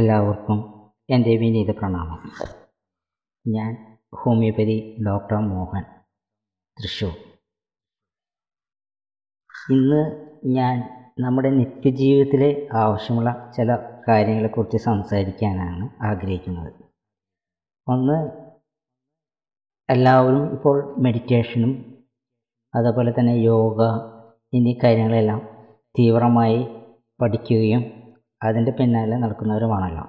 എല്ലാവർക്കും എന്റെ വിനീത പ്രണാമം. ഞാൻ ഹോമിയോപ്പതി ഡോക്ടർ മോഹൻ തൃശൂർ ഇന്ന് ഞാൻ നമ്മുടെ നിത്യജീവിതത്തിലെ ആവശ്യമുള്ള ചില കാര്യങ്ങളെക്കുറിച്ച് സംസാരിക്കാനാണ് ആഗ്രഹിക്കുന്നത്. ഒന്ന് എല്ലാവരും ഇപ്പോൾ മെഡിറ്റേഷനും അതുപോലെ തന്നെ യോഗ എന്നീ കാര്യങ്ങളെല്ലാം തീവ്രമായി പഠിക്കുകയും അതിന്റെ പിന്നാലെ നടക്കുന്നവരുമാണല്ലോ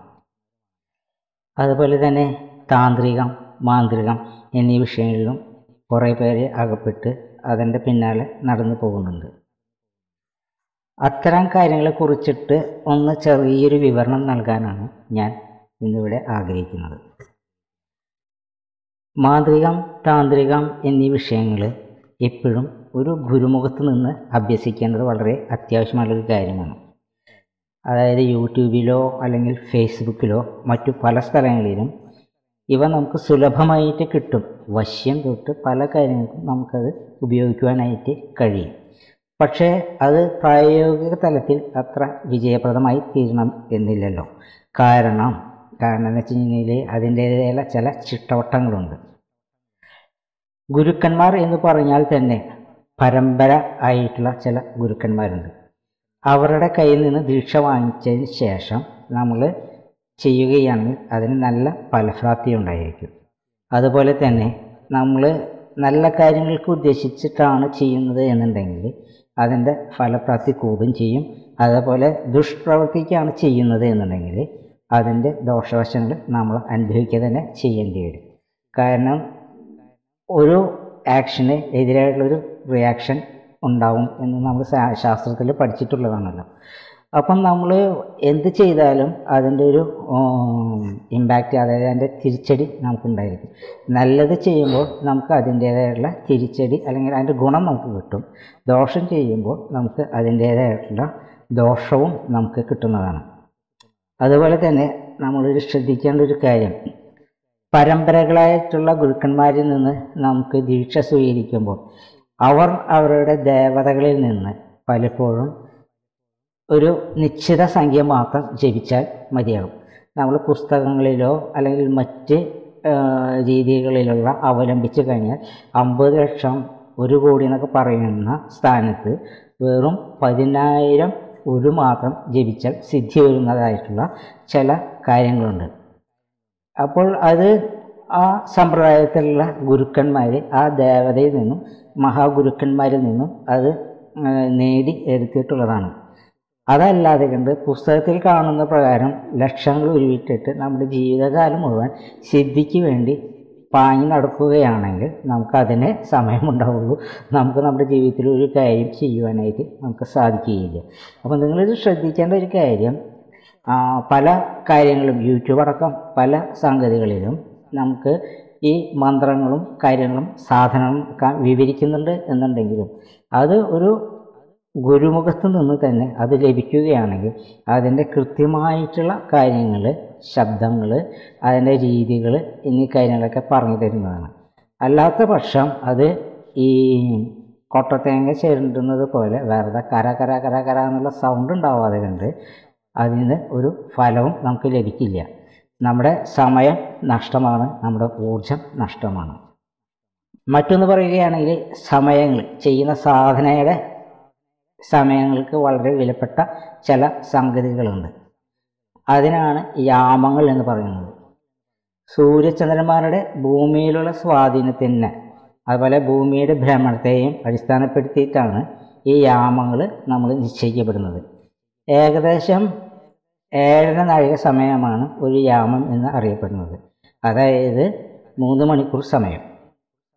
അതുപോലെ തന്നെ താന്ത്രികം മാന്ത്രികം എന്നീ വിഷയങ്ങളിലും കുറേ പേര് അകപ്പെട്ട് അതിന്റെ പിന്നാലെ നടന്നു പോകുന്നുണ്ട്. അത്തരം കാര്യങ്ങളെ കുറിച്ചിട്ട് ഒന്ന് ചെറിയൊരു വിവരണം നൽകാനാണ് ഞാൻ ഇന്നിവിടെ ആഗ്രഹിക്കുന്നത്. മാന്ത്രികം താന്ത്രികം എന്നീ വിഷയങ്ങൾ എപ്പോഴും ഒരു ഗുരുമുഖത്ത് നിന്ന് അഭ്യസിക്കേണ്ടത് വളരെ അത്യാവശ്യമായുള്ളൊരു കാര്യമാണ്. അതായത് യൂട്യൂബിലോ അല്ലെങ്കിൽ ഫേസ്ബുക്കിലോ മറ്റു പല സ്ഥലങ്ങളിലും ഇവ നമുക്ക് സുലഭമായിട്ട് കിട്ടും. വശ്യം തൊട്ട് പല കാര്യങ്ങൾക്കും നമുക്കത് ഉപയോഗിക്കുവാനായിട്ട് കഴിയും. പക്ഷേ അത് പ്രായോഗിക തലത്തിൽ അത്ര വിജയപ്രദമായി തീരണം എന്നില്ലല്ലോ. കാരണം കാരണം എന്ന് വെച്ച് കഴിഞ്ഞാൽ അതിന്റേതായ ചില ചിട്ടവട്ടങ്ങളുണ്ട്. ഗുരുക്കന്മാർ എന്ന് പറഞ്ഞാൽ തന്നെ പരമ്പര ആയിട്ടുള്ള ചില ഗുരുക്കന്മാരുണ്ട്. അവരുടെ കയ്യിൽ നിന്ന് ദീക്ഷ വാങ്ങിച്ചതിന് ശേഷം നമ്മൾ ചെയ്യുകയാണെങ്കിൽ അതിന് നല്ല ഫലപ്രാപ്തി ഉണ്ടായിരിക്കും. അതുപോലെ തന്നെ നമ്മൾ നല്ല കാര്യങ്ങൾക്ക് ഉദ്ദേശിച്ചിട്ടാണ് ചെയ്യുന്നത് എന്നുണ്ടെങ്കിൽ അതിന്റെ ഫലപ്രാപ്തി കൂടും ചെയ്യും. അതേപോലെ ദുഷ്പ്രവൃത്തിക്കാണ് ചെയ്യുന്നത് എന്നുണ്ടെങ്കിൽ അതിന്റെ ദോഷവശങ്ങൾ നമ്മൾ അനുഭവിക്കുക തന്നെ ചെയ്യേണ്ടി വരും. കാരണം ഒരു ആക്ഷന് എതിരായിട്ടുള്ളൊരു റിയാക്ഷൻ ഉണ്ടാവും എന്ന് നമ്മൾ ശാസ്ത്രത്തിൽ പഠിച്ചിട്ടുള്ളതാണല്ലോ. അപ്പം നമ്മൾ എന്ത് ചെയ്താലും അതിന്റെ ഒരു ഇമ്പാക്റ്റ് അതായത് അതിന്റെ തിരിച്ചടി നമുക്കുണ്ടായിരിക്കും. നല്ലത് ചെയ്യുമ്പോൾ നമുക്ക് അതിന്റേതായിട്ടുള്ള തിരിച്ചടി അല്ലെങ്കിൽ അതിന്റെ ഗുണം നമുക്ക് കിട്ടും. ദോഷം ചെയ്യുമ്പോൾ നമുക്ക് അതിന്റേതായിട്ടുള്ള ദോഷവും നമുക്ക് കിട്ടുന്നതാണ്. അതുപോലെ തന്നെ നമ്മൾ ശ്രദ്ധിക്കേണ്ട ഒരു കാര്യം പരമ്പരകളായിട്ടുള്ള ഗുരുക്കന്മാരിൽ നിന്ന് നമുക്ക് ദീക്ഷ സ്വീകരിക്കുമ്പോൾ അവർ അവരുടെ ദേവതകളിൽ നിന്ന് പലപ്പോഴും ഒരു നിശ്ചിത സംഖ്യ മാത്രം ജപിച്ചാൽ മതിയാകും. നമ്മൾ പുസ്തകങ്ങളിലോ അല്ലെങ്കിൽ മറ്റ് രീതികളിലുള്ള അവലംബിച്ച് കഴിഞ്ഞാൽ അമ്പത് ലക്ഷം ഒരു കോടി എന്നൊക്കെ പറയുന്ന സ്ഥാനത്ത് വെറും പതിനായിരം ഒരു മാത്രം ജപിച്ചാൽ സിദ്ധി വരുന്നതായിട്ടുള്ള ചില കാര്യങ്ങളുണ്ട്. അപ്പോൾ അത് ആ സമ്പ്രദായത്തിലുള്ള ഗുരുക്കന്മാർ ആ ദേവതയിൽ നിന്നും മഹാഗുരുക്കന്മാരിൽ നിന്നും അത് നേടി എടുത്തിട്ടുള്ളതാണ്. അതല്ലാതെ കണ്ട് പുസ്തകത്തിൽ കാണുന്ന പ്രകാരം ലക്ഷങ്ങൾ ഉരുവിട്ടിട്ട് നമ്മുടെ ജീവിതകാലം മുഴുവൻ സിദ്ധിക്ക് വേണ്ടി പാഞ്ഞു നടക്കുകയാണെങ്കിൽ നമുക്കതിനെ സമയമുണ്ടാവുള്ളൂ. നമുക്ക് നമ്മുടെ ജീവിതത്തിൽ ഒരു കാര്യം ചെയ്യുവാനായിട്ട് നമുക്ക് സാധിക്കുകയില്ല. അപ്പോൾ നിങ്ങളിത് ശ്രദ്ധിക്കേണ്ട ഒരു കാര്യം പല കാര്യങ്ങളും യൂട്യൂബ് അടക്കം പല സംഗതികളിലും നമുക്ക് ഈ മന്ത്രങ്ങളും കാര്യങ്ങളും സാധനങ്ങളും ഒക്കെ വിവരിക്കുന്നുണ്ട് എന്നുണ്ടെങ്കിലും അത് ഒരു ഗുരുമുഖത്ത് നിന്ന് തന്നെ അത് ലഭിക്കുകയാണെങ്കിൽ അതിന്റെ കൃത്യമായിട്ടുള്ള കാര്യങ്ങൾ ശബ്ദങ്ങൾ അതിന്റെ രീതികൾ എന്നീ കാര്യങ്ങളൊക്കെ പറഞ്ഞു തരുന്നതാണ്. അല്ലാത്ത പക്ഷം അത് ഈ കൊട്ടത്തേങ്ങ ചേരുന്നത് പോലെ വെറുതെ കര കര കര കര എന്നുള്ള സൗണ്ട് ഉണ്ടാവാതെ കണ്ട് അതിന് ഒരു ഫലവും നമുക്ക് ലഭിക്കില്ല. നമ്മുടെ സമയം നഷ്ടമാണ് നമ്മുടെ ഊർജം നഷ്ടമാണ്. മറ്റൊന്ന് പറയുകയാണെങ്കിൽ സമയങ്ങൾ ചെയ്യുന്ന സാധനയുടെ സമയങ്ങൾക്ക് വളരെ വിലപ്പെട്ട ചില സംഗതികളുണ്ട്. അതിനാണ് യാമങ്ങൾ എന്ന് പറയുന്നത്. സൂര്യചന്ദ്രന്മാരുടെ ഭൂമിയിലുള്ള സ്വാധീനത്തിന് അതുപോലെ ഭൂമിയുടെ ഭ്രമണത്തെയും അടിസ്ഥാനപ്പെടുത്തിയിട്ടാണ് ഈ യാമങ്ങൾ നമ്മൾ നിശ്ചയിക്കപ്പെടുന്നത്. ഏകദേശം ഏഴര നാഴിക സമയമാണ് ഒരു യാമം എന്ന് അറിയപ്പെടുന്നത്. അതായത് മൂന്ന് മണിക്കൂർ സമയം.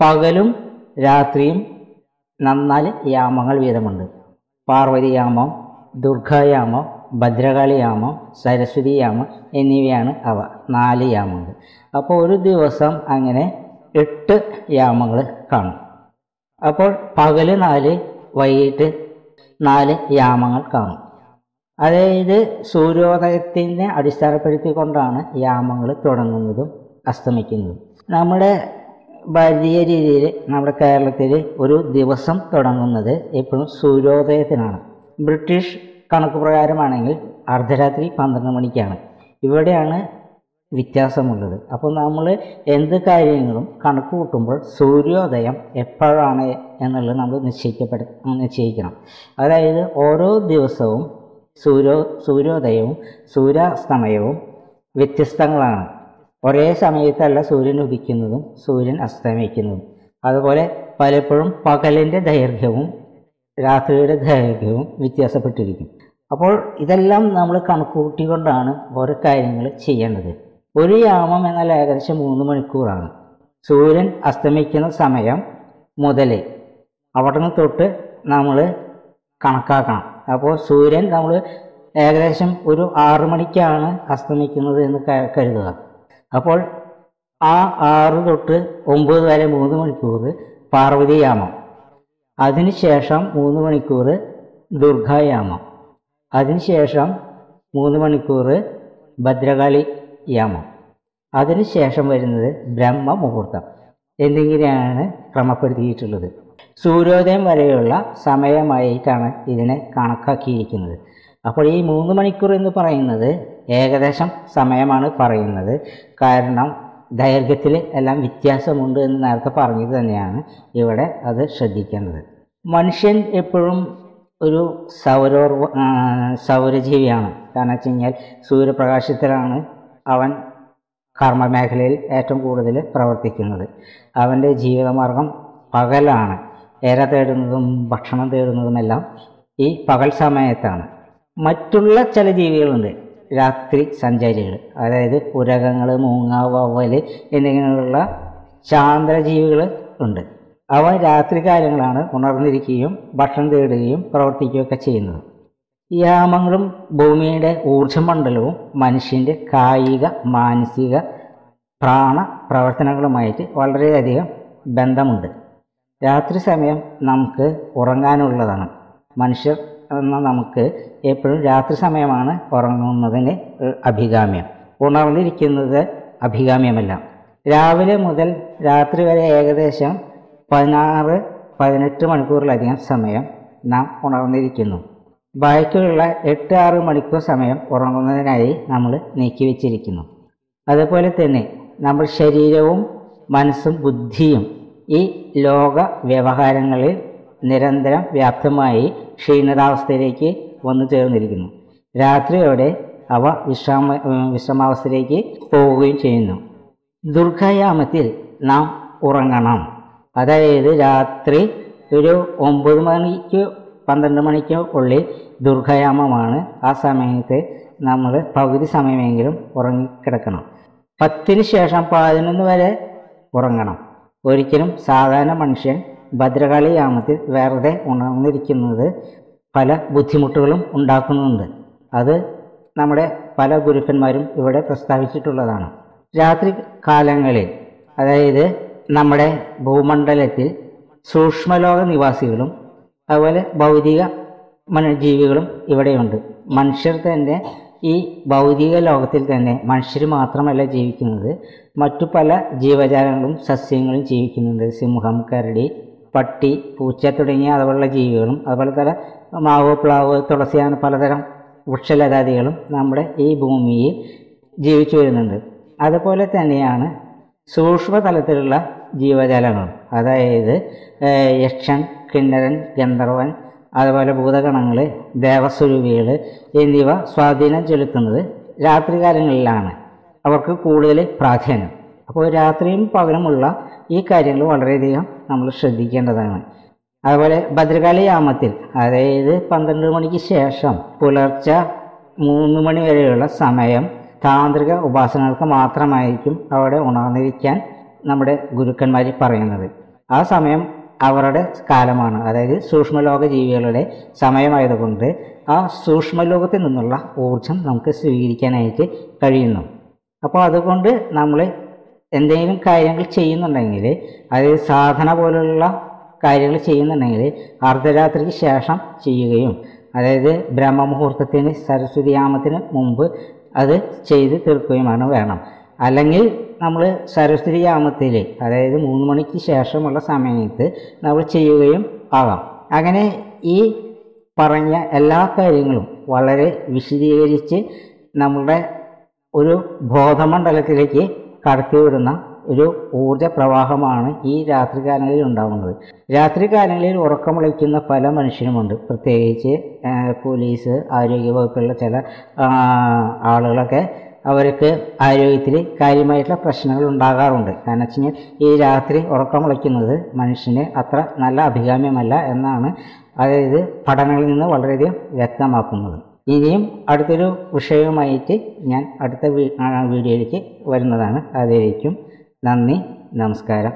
പകലും രാത്രിയും നന്നാൽ യാമങ്ങൾ വീതമുണ്ട്. പാർവതിയാമം ദുർഗായാമം ഭദ്രകാളിയാമം സരസ്വതി യാമം എന്നിവയാണ് അവ. നാല് യാമങ്ങൾ. അപ്പോൾ ഒരു ദിവസം അങ്ങനെ എട്ട് യാമങ്ങൾ കാണും. അപ്പോൾ പകൽ നാല് വൈകിട്ട് നാല് യാമങ്ങൾ കാണും. അതായത് സൂര്യോദയത്തിനെ അടിസ്ഥാനപ്പെടുത്തിക്കൊണ്ടാണ് യാമങ്ങൾ തുടങ്ങുന്നതും അസ്തമിക്കുന്നതും. നമ്മുടെ ഭാരതീയ രീതിയിൽ നമ്മുടെ കേരളത്തിൽ ഒരു ദിവസം തുടങ്ങുന്നത് എപ്പോഴും സൂര്യോദയത്തിനാണ്. ബ്രിട്ടീഷ് കണക്ക് പ്രകാരമാണെങ്കിൽ അർദ്ധരാത്രി പന്ത്രണ്ട് മണിക്കാണ്. ഇവിടെയാണ് വ്യത്യാസമുള്ളത്. അപ്പോൾ നമ്മൾ എന്ത് കാര്യങ്ങളും കണക്ക് കൂട്ടുമ്പോൾ സൂര്യോദയം എപ്പോഴാണ് എന്നുള്ളത് നമ്മൾ നിശ്ചയിക്കപ്പെട നിശ്ചയിക്കണം. അതായത് ഓരോ ദിവസവും സൂര്യോ സൂര്യോദയവും സൂര്യാസ്തമയവും വ്യത്യസ്തങ്ങളാണ്. ഒരേ സമയത്തല്ല സൂര്യൻ ഉദിക്കുന്നതും സൂര്യൻ അസ്തമിക്കുന്നതും. അതുപോലെ പലപ്പോഴും പകലിന്റെ ദൈർഘ്യവും രാത്രിയുടെ ദൈർഘ്യവും വ്യത്യാസപ്പെട്ടിരിക്കും. അപ്പോൾ ഇതെല്ലാം നമ്മൾ കണക്കുകൂട്ടിക്കൊണ്ടാണ് ഓരോ കാര്യങ്ങൾ ചെയ്യേണ്ടത്. ഒരു യാമം എന്നാൽ ഏകദേശം മൂന്ന് മണിക്കൂറാണ്. സൂര്യൻ അസ്തമിക്കുന്ന സമയം മുതൽ അവിടെ നിന്ന് തൊട്ട് നമ്മൾ കണക്കാക്കണം. അപ്പോൾ സൂര്യൻ നമ്മൾ ഏകദേശം ഒരു ആറു മണിക്കാണ് അസ്തമിക്കുന്നത് എന്ന് കരുതുക. അപ്പോൾ ആ ആറ് തൊട്ട് ഒമ്പത് വരെ മൂന്ന് മണിക്കൂർ പാർവതിയാമം അതിനുശേഷം മൂന്ന് മണിക്കൂർ ദുർഗായാമം അതിനുശേഷം മൂന്ന് മണിക്കൂർ ഭദ്രകാളി യാമം. അതിനുശേഷം വരുന്നത് ബ്രഹ്മ മുഹൂർത്തം. എന്നിങ്ങനെയാണ് ക്രമപ്പെടുത്തിയിട്ടുള്ളത്. സൂര്യോദയം വരെയുള്ള സമയമായിട്ടാണ് ഇതിനെ കണക്കാക്കിയിരിക്കുന്നത്. അപ്പോൾ ഈ മൂന്ന് മണിക്കൂർ എന്ന് പറയുന്നത് ഏകദേശം സമയമാണ് പറയുന്നത്. കാരണം ദൈർഘ്യത്തിൽ എല്ലാം വ്യത്യാസമുണ്ട് എന്ന് നേരത്തെ പറഞ്ഞത് തന്നെയാണ് ഇവിടെ അത് ശ്രദ്ധിക്കേണ്ടത്. മനുഷ്യൻ എപ്പോഴും ഒരു സൗരോർ സൗരജീവിയാണ്. കാരണം വെച്ച് കഴിഞ്ഞാൽ സൂര്യപ്രകാശത്തിലാണ് അവൻ കർമ്മമേഖലയിൽ ഏറ്റവും കൂടുതൽ പ്രവർത്തിക്കുന്നത്. അവന്റെ ജീവിതമാർഗം പകലാണ്. ഇര തേടുന്നതും ഭക്ഷണം തേടുന്നതുമെല്ലാം ഈ പകൽ സമയത്താണ്. മറ്റുള്ള ചില ജീവികളുണ്ട്. രാത്രി സഞ്ചാരികൾ. അതായത് ഉരകങ്ങൾ മൂങ്ങ വവ്വൽ എന്നിങ്ങനെയുള്ള ചാന്ദ്രജീവികൾ ഉണ്ട്. അവ രാത്രി കാലങ്ങളാണ് ഉണർന്നിരിക്കുകയും ഭക്ഷണം തേടുകയും പ്രവർത്തിക്കുകയൊക്കെ ചെയ്യുന്നത്. യാമങ്ങളും ഭൂമിയുടെ ഊർജമണ്ഡലവും മനുഷ്യന്റെ കായിക മാനസിക പ്രാണ പ്രവർത്തനങ്ങളുമായിട്ട് വളരെയധികം ബന്ധമുണ്ട്. രാത്രി സമയം നമുക്ക് ഉറങ്ങാനുള്ളതാണ്. മനുഷ്യർ എന്ന നമുക്ക് എപ്പോഴും രാത്രി സമയമാണ് ഉറങ്ങുന്നതിന് അഭികാമ്യം. ഉണർന്നിരിക്കുന്നത് അഭികാമ്യമല്ല. രാവിലെ മുതൽ രാത്രി വരെ ഏകദേശം പതിനാറ് പതിനെട്ട് മണിക്കൂറിലധികം സമയം നാം ഉണർന്നിരിക്കുന്നു. ബാക്കിയുള്ള എട്ട് ആറ് മണിക്കൂർ സമയം ഉറങ്ങുന്നതിനായി നമ്മൾ നീക്കി വെച്ചിരിക്കുന്നു അതുപോലെ തന്നെ നമ്മൾ ശരീരവും മനസ്സും ബുദ്ധിയും ഈ ലോക വ്യവഹാരങ്ങളിൽ നിരന്തരം വ്യാപ്തമായി ക്ഷീണിതാവസ്ഥയിലേക്ക് വന്നു ചേർന്നിരിക്കുന്നു. രാത്രിയോടെ അവ വിശ്രാമ വിശ്രമാവസ്ഥയിലേക്ക് പോവുകയും ചെയ്യുന്നു. ദുർഗായാമത്തിൽ നാം ഉറങ്ങണം. അതായത് രാത്രി ഒരു ഒമ്പത് മണിക്ക് പന്ത്രണ്ട് മണിക്ക് ഉള്ളിൽ ദുർഗായാമമാണ് ആ സമയത്ത് നമ്മൾ പകുതി സമയമെങ്കിലും ഉറങ്ങിക്കിടക്കണം. പത്തിന് ശേഷം പതിനൊന്ന് വരെ ഉറങ്ങണം. ഒരിക്കലും സാധാരണ മനുഷ്യൻ ഭദ്രകാളി യാമത്തിൽ വെറുതെ ഉണർന്നിരിക്കുന്നത് പല ബുദ്ധിമുട്ടുകളും ഉണ്ടാക്കുന്നുണ്ട്. അത് നമ്മുടെ പല ഗുരുക്കന്മാരും ഇവിടെ പ്രസ്താവിച്ചിട്ടുള്ളതാണ്. രാത്രി കാലങ്ങളിൽ അതായത് നമ്മുടെ ഭൂമണ്ഡലത്തിൽ സൂക്ഷ്മലോക നിവാസികളും അതുപോലെ ഭൗതിക മനജീവികളും ഇവിടെയുണ്ട്. മനുഷ്യർ തന്നെ ഈ ഭൗതിക ലോകത്തിൽ തന്നെ മനുഷ്യർ മാത്രമല്ല ജീവിക്കുന്നത്. മറ്റു പല ജീവജാലങ്ങളും സസ്യങ്ങളും ജീവിക്കുന്നുണ്ട്. സിംഹം കരടി പട്ടി പൂച്ച തുടങ്ങിയ അതുപോലുള്ള ജീവികളും അതുപോലെ തന്നെ മാവ് പ്ലാവ് തുളസി അങ്ങനെ പലതരം വൃക്ഷലതാദികളും നമ്മുടെ ഈ ഭൂമിയിൽ ജീവിച്ചു വരുന്നുണ്ട്. അതുപോലെ തന്നെയാണ് സൂക്ഷ്മ തലത്തിലുള്ള ജീവജാലങ്ങളും. അതായത് യക്ഷൻ കിന്നരൻ ഗന്ധർവൻ അതുപോലെ ഭൂതഗണങ്ങൾ ദേവസ്വരൂപികൾ എന്നിവ സ്വാധീനം ചെലുത്തുന്നത് രാത്രികാലങ്ങളിലാണ്. അവർക്ക് കൂടുതൽ പ്രാധാന്യം. അപ്പോൾ രാത്രിയും പകലുമുള്ള ഈ കാര്യങ്ങൾ വളരെയധികം നമ്മൾ ശ്രദ്ധിക്കേണ്ടതാണ്. അതുപോലെ ഭദ്രകാളി യാമത്തിൽ അതായത് പന്ത്രണ്ട് മണിക്ക് ശേഷം പുലർച്ചെ മൂന്ന് മണി വരെയുള്ള സമയം താന്ത്രിക ഉപാസനകൾക്ക് മാത്രമായിരിക്കും അവിടെ ഉണർന്നിരിക്കാൻ നമ്മുടെ ഗുരുക്കന്മാർ പറയുന്നത്. ആ സമയം അവരുടെ കാലമാണ്. അതായത് സൂക്ഷ്മലോക ജീവികളുടെ സമയമായതുകൊണ്ട് ആ സൂക്ഷ്മലോകത്തിൽ നിന്നുള്ള ഊർജം നമുക്ക് സ്വീകരിക്കാനായിട്ട് കഴിയുന്നു. അപ്പോൾ അതുകൊണ്ട് നമ്മൾ എന്തെങ്കിലും കാര്യങ്ങൾ ചെയ്യുന്നുണ്ടെങ്കിൽ അതായത് സാധന പോലുള്ള കാര്യങ്ങൾ ചെയ്യുന്നുണ്ടെങ്കിൽ അർദ്ധരാത്രിക്ക് ശേഷം ചെയ്യുകയും അതായത് ബ്രഹ്മമുഹൂർത്തത്തിന് സരസ്വതിയാമത്തിന് മുമ്പ് അത് ചെയ്ത് തീർക്കുകയുമാണ് വേണം. അല്ലെങ്കിൽ നമ്മൾ സരസ്വതി യാമത്തിൽ അതായത് മൂന്ന് മണിക്ക് ശേഷമുള്ള സമയത്ത് നമ്മൾ ചെയ്യുകയും ആകാം. അങ്ങനെ ഈ പറഞ്ഞ എല്ലാ കാര്യങ്ങളും വളരെ വിശദീകരിച്ച് നമ്മുടെ ഒരു ബോധമണ്ഡലത്തിലേക്ക് കടത്തിവിടുന്ന ഒരു ഊർജ പ്രവാഹമാണ് ഈ രാത്രികാലങ്ങളിൽ ഉണ്ടാകുന്നത് രാത്രികാലങ്ങളിൽ ഉറക്കമളിക്കുന്ന പല മനുഷ്യരുമുണ്ട്. പ്രത്യേകിച്ച് പോലീസ് ആരോഗ്യ വകുപ്പുള്ള ചില ആളുകളൊക്കെ അവർക്ക് ആരോഗ്യത്തിൽ കാര്യമായിട്ടുള്ള പ്രശ്നങ്ങൾ ഉണ്ടാകാറുണ്ട്. കാരണം വെച്ച് കഴിഞ്ഞാൽ ഈ രാത്രി ഉറക്കം വിളിക്കുന്നത് മനുഷ്യന് അത്ര നല്ല അഭികാമ്യമല്ല എന്നാണ് അതായത് പഠനങ്ങളിൽ നിന്ന് വളരെയധികം വ്യക്തമാക്കുന്നത്. ഇനിയും അടുത്തൊരു വിഷയവുമായിട്ട് ഞാൻ അടുത്ത വീഡിയോയിലേക്ക് വരുന്നതാണ്. അതിലേക്കും നന്ദി നമസ്കാരം.